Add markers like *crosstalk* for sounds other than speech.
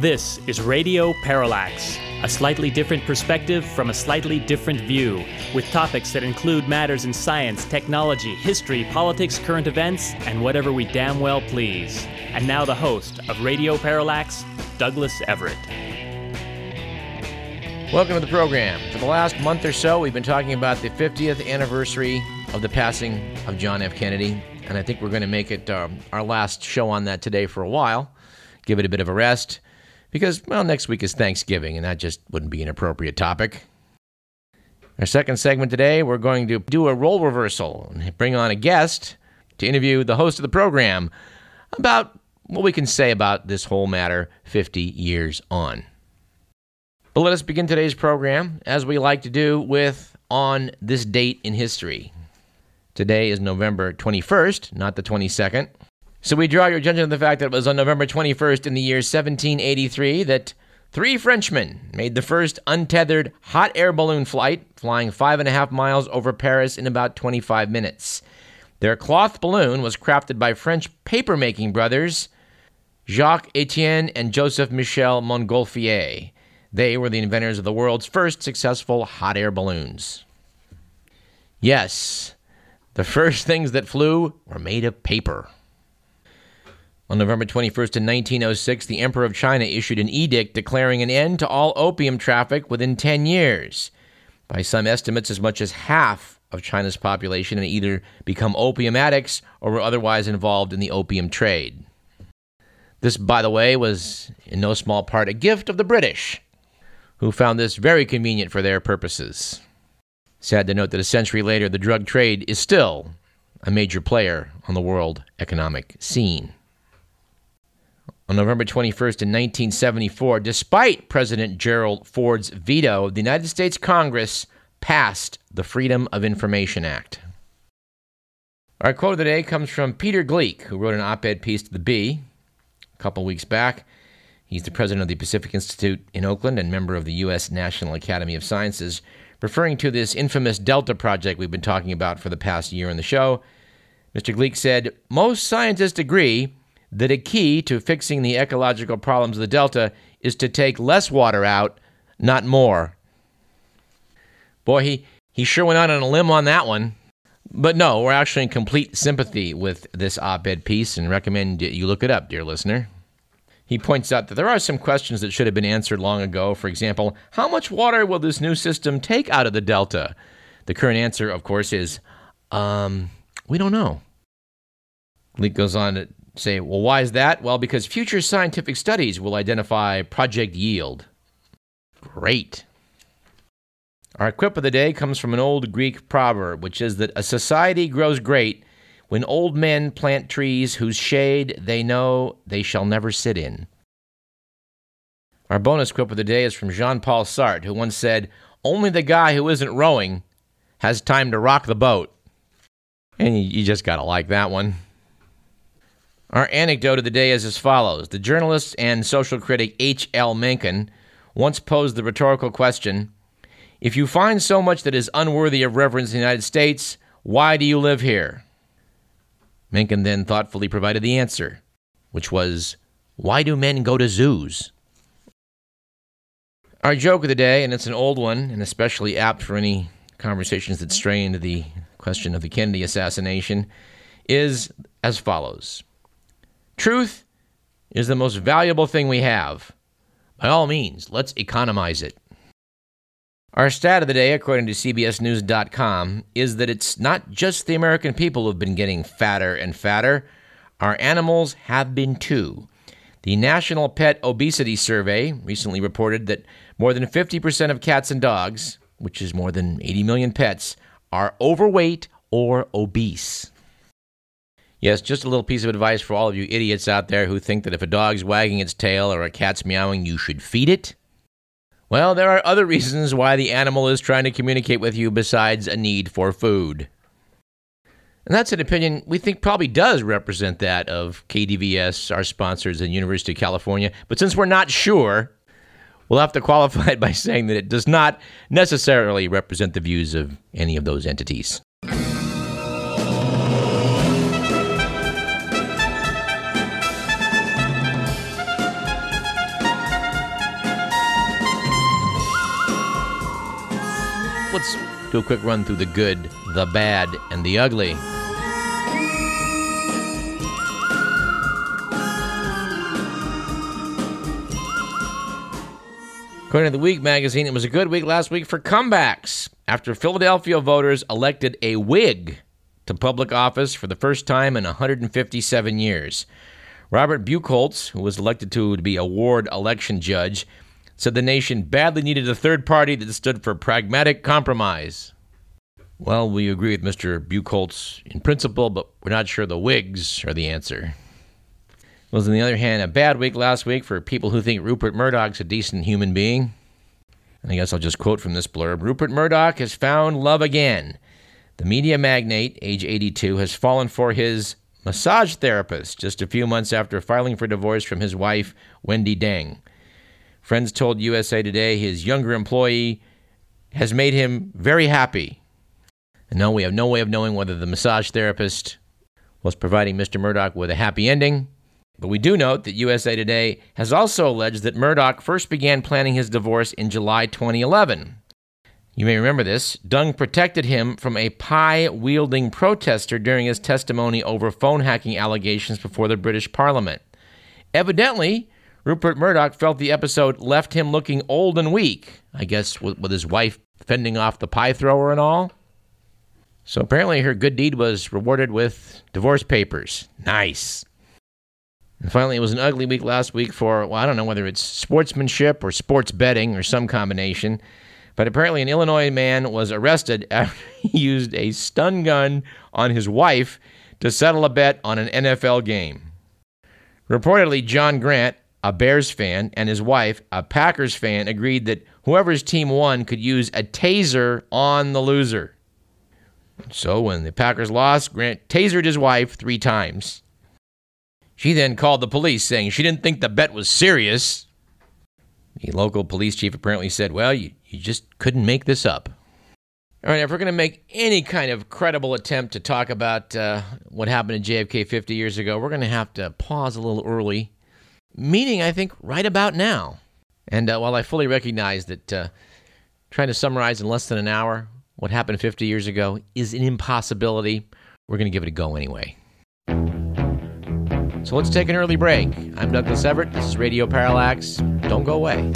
This is Radio Parallax, a slightly different perspective from a slightly different view, with topics that include matters in science, technology, history, politics, current events, and whatever we damn well please. And now the host of Radio Parallax, Douglas Everett. Welcome to the program. For the last month or so, we've been talking about the 50th anniversary of the passing of John F. Kennedy, and I think we're going to make it uh, our last show on that today for a while. Give it a bit of a rest because, well, next week is Thanksgiving, and that just wouldn't be an appropriate topic. Our second segment today, we're going to do a role reversal and bring on a guest to interview the host of the program about what we can say about this whole matter 50 years on. But let us begin today's program, as we like to do, with On This Date in History. Today is November 21st, not the 22nd. So we draw your attention to the fact that it was on November 21st in the year 1783 that three Frenchmen made the first untethered hot air balloon flight, flying five and a half miles over Paris in about 25 minutes. Their cloth balloon was crafted by French papermaking brothers Jacques Etienne and Joseph Michel Montgolfier. They were the inventors of the world's first successful hot air balloons. Yes, the first things that flew were made of paper. On November 21st, in 1906, the Emperor of China issued an edict declaring an end to all opium traffic within 10 years. By some estimates, as much as half of China's population had either become opium addicts or were otherwise involved in the opium trade. This, by the way, was in no small part a gift of the British, who found this very convenient for their purposes. Sad to note that a century later, the drug trade is still a major player on the world economic scene. On November 21st, in 1974, despite President Gerald Ford's veto, the United States Congress passed the Freedom of Information Act. Our quote of the day comes from Peter Gleick, who wrote an op ed piece to the Bee a couple weeks back. He's the president of the Pacific Institute in Oakland and member of the U.S. National Academy of Sciences, referring to this infamous Delta project we've been talking about for the past year on the show. Mr. Gleick said Most scientists agree that a key to fixing the ecological problems of the Delta is to take less water out, not more. Boy, he, he sure went out on a limb on that one. But no, we're actually in complete sympathy with this op ed piece and recommend you look it up, dear listener. He points out that there are some questions that should have been answered long ago. For example, how much water will this new system take out of the Delta? The current answer, of course, is um, we don't know. Gleick goes on to say, well, why is that? Well, because future scientific studies will identify project yield. Great. Our quip of the day comes from an old Greek proverb, which is that a society grows great when old men plant trees whose shade they know they shall never sit in. Our bonus quip of the day is from Jean Paul Sartre, who once said, Only the guy who isn't rowing has time to rock the boat. And you, just gotta like that one. Our anecdote of the day is as follows The journalist and social critic H.L. Mencken once posed the rhetorical question If you find so much that is unworthy of reverence in the United States, why do you live here? Mencken then thoughtfully provided the answer, which was Why do men go to zoos? Our joke of the day, and it's an old one, and especially apt for any conversations that stray into the question of the Kennedy assassination, is as follows. Truth is the most valuable thing we have. By all means, let's economize it. Our stat of the day, according to CBSNews.com, is that it's not just the American people who've been getting fatter and fatter, our animals have been too. The National Pet Obesity Survey recently reported that more than 50% of cats and dogs, which is more than 80 million pets, are overweight or obese. Yes, just a little piece of advice for all of you idiots out there who think that if a dog's wagging its tail or a cat's meowing, you should feed it. Well, there are other reasons why the animal is trying to communicate with you besides a need for food. And that's an opinion we think probably does represent that of KDVS, our sponsors, and University of California. But since we're not sure, we'll have to qualify it by saying that it does not necessarily represent the views of any of those entities. Let's do a quick run through the good, the bad, and the ugly. According to the Week magazine, it was a good week last week for comebacks after Philadelphia voters elected a Whig to public office for the first time in 157 years. Robert Buchholz, who was elected to be a ward election judge, said the nation badly needed a third party that stood for pragmatic compromise. Well, we agree with Mr. Buchholz in principle, but we're not sure the Whigs are the answer was, on the other hand, a bad week last week for people who think Rupert Murdoch's a decent human being. And I guess I'll just quote from this blurb Rupert Murdoch has found love again. The media magnate, age 82, has fallen for his massage therapist just a few months after filing for divorce from his wife, Wendy Deng. Friends told USA Today his younger employee has made him very happy. And now we have no way of knowing whether the massage therapist was providing Mr. Murdoch with a happy ending but we do note that USA Today has also alleged that Murdoch first began planning his divorce in July 2011. You may remember this. Deng protected him from a pie wielding protester during his testimony over phone hacking allegations before the British Parliament. Evidently, Rupert Murdoch felt the episode left him looking old and weak, I guess with, with his wife fending off the pie thrower and all. So apparently, her good deed was rewarded with divorce papers. Nice. And finally, it was an ugly week last week for, well, I don't know whether it's sportsmanship or sports betting or some combination. But apparently, an Illinois man was arrested *laughs* after he used a stun gun on his wife to settle a bet on an NFL game. Reportedly, John Grant, a Bears fan, and his wife, a Packers fan, agreed that whoever's team won could use a taser on the loser. So when the Packers lost, Grant tasered his wife three times. She then called the police, saying she didn't think the bet was serious. The local police chief apparently said, Well, you, you just couldn't make this up. All right, if we're going to make any kind of credible attempt to talk about uh, what happened to JFK 50 years ago, we're going to have to pause a little early, meaning, I think, right about now. And uh, while I fully recognize that uh, trying to summarize in less than an hour what happened 50 years ago is an impossibility, we're going to give it a go anyway. So let's take an early break. I'm Douglas Everett. This is Radio Parallax. Don't go away.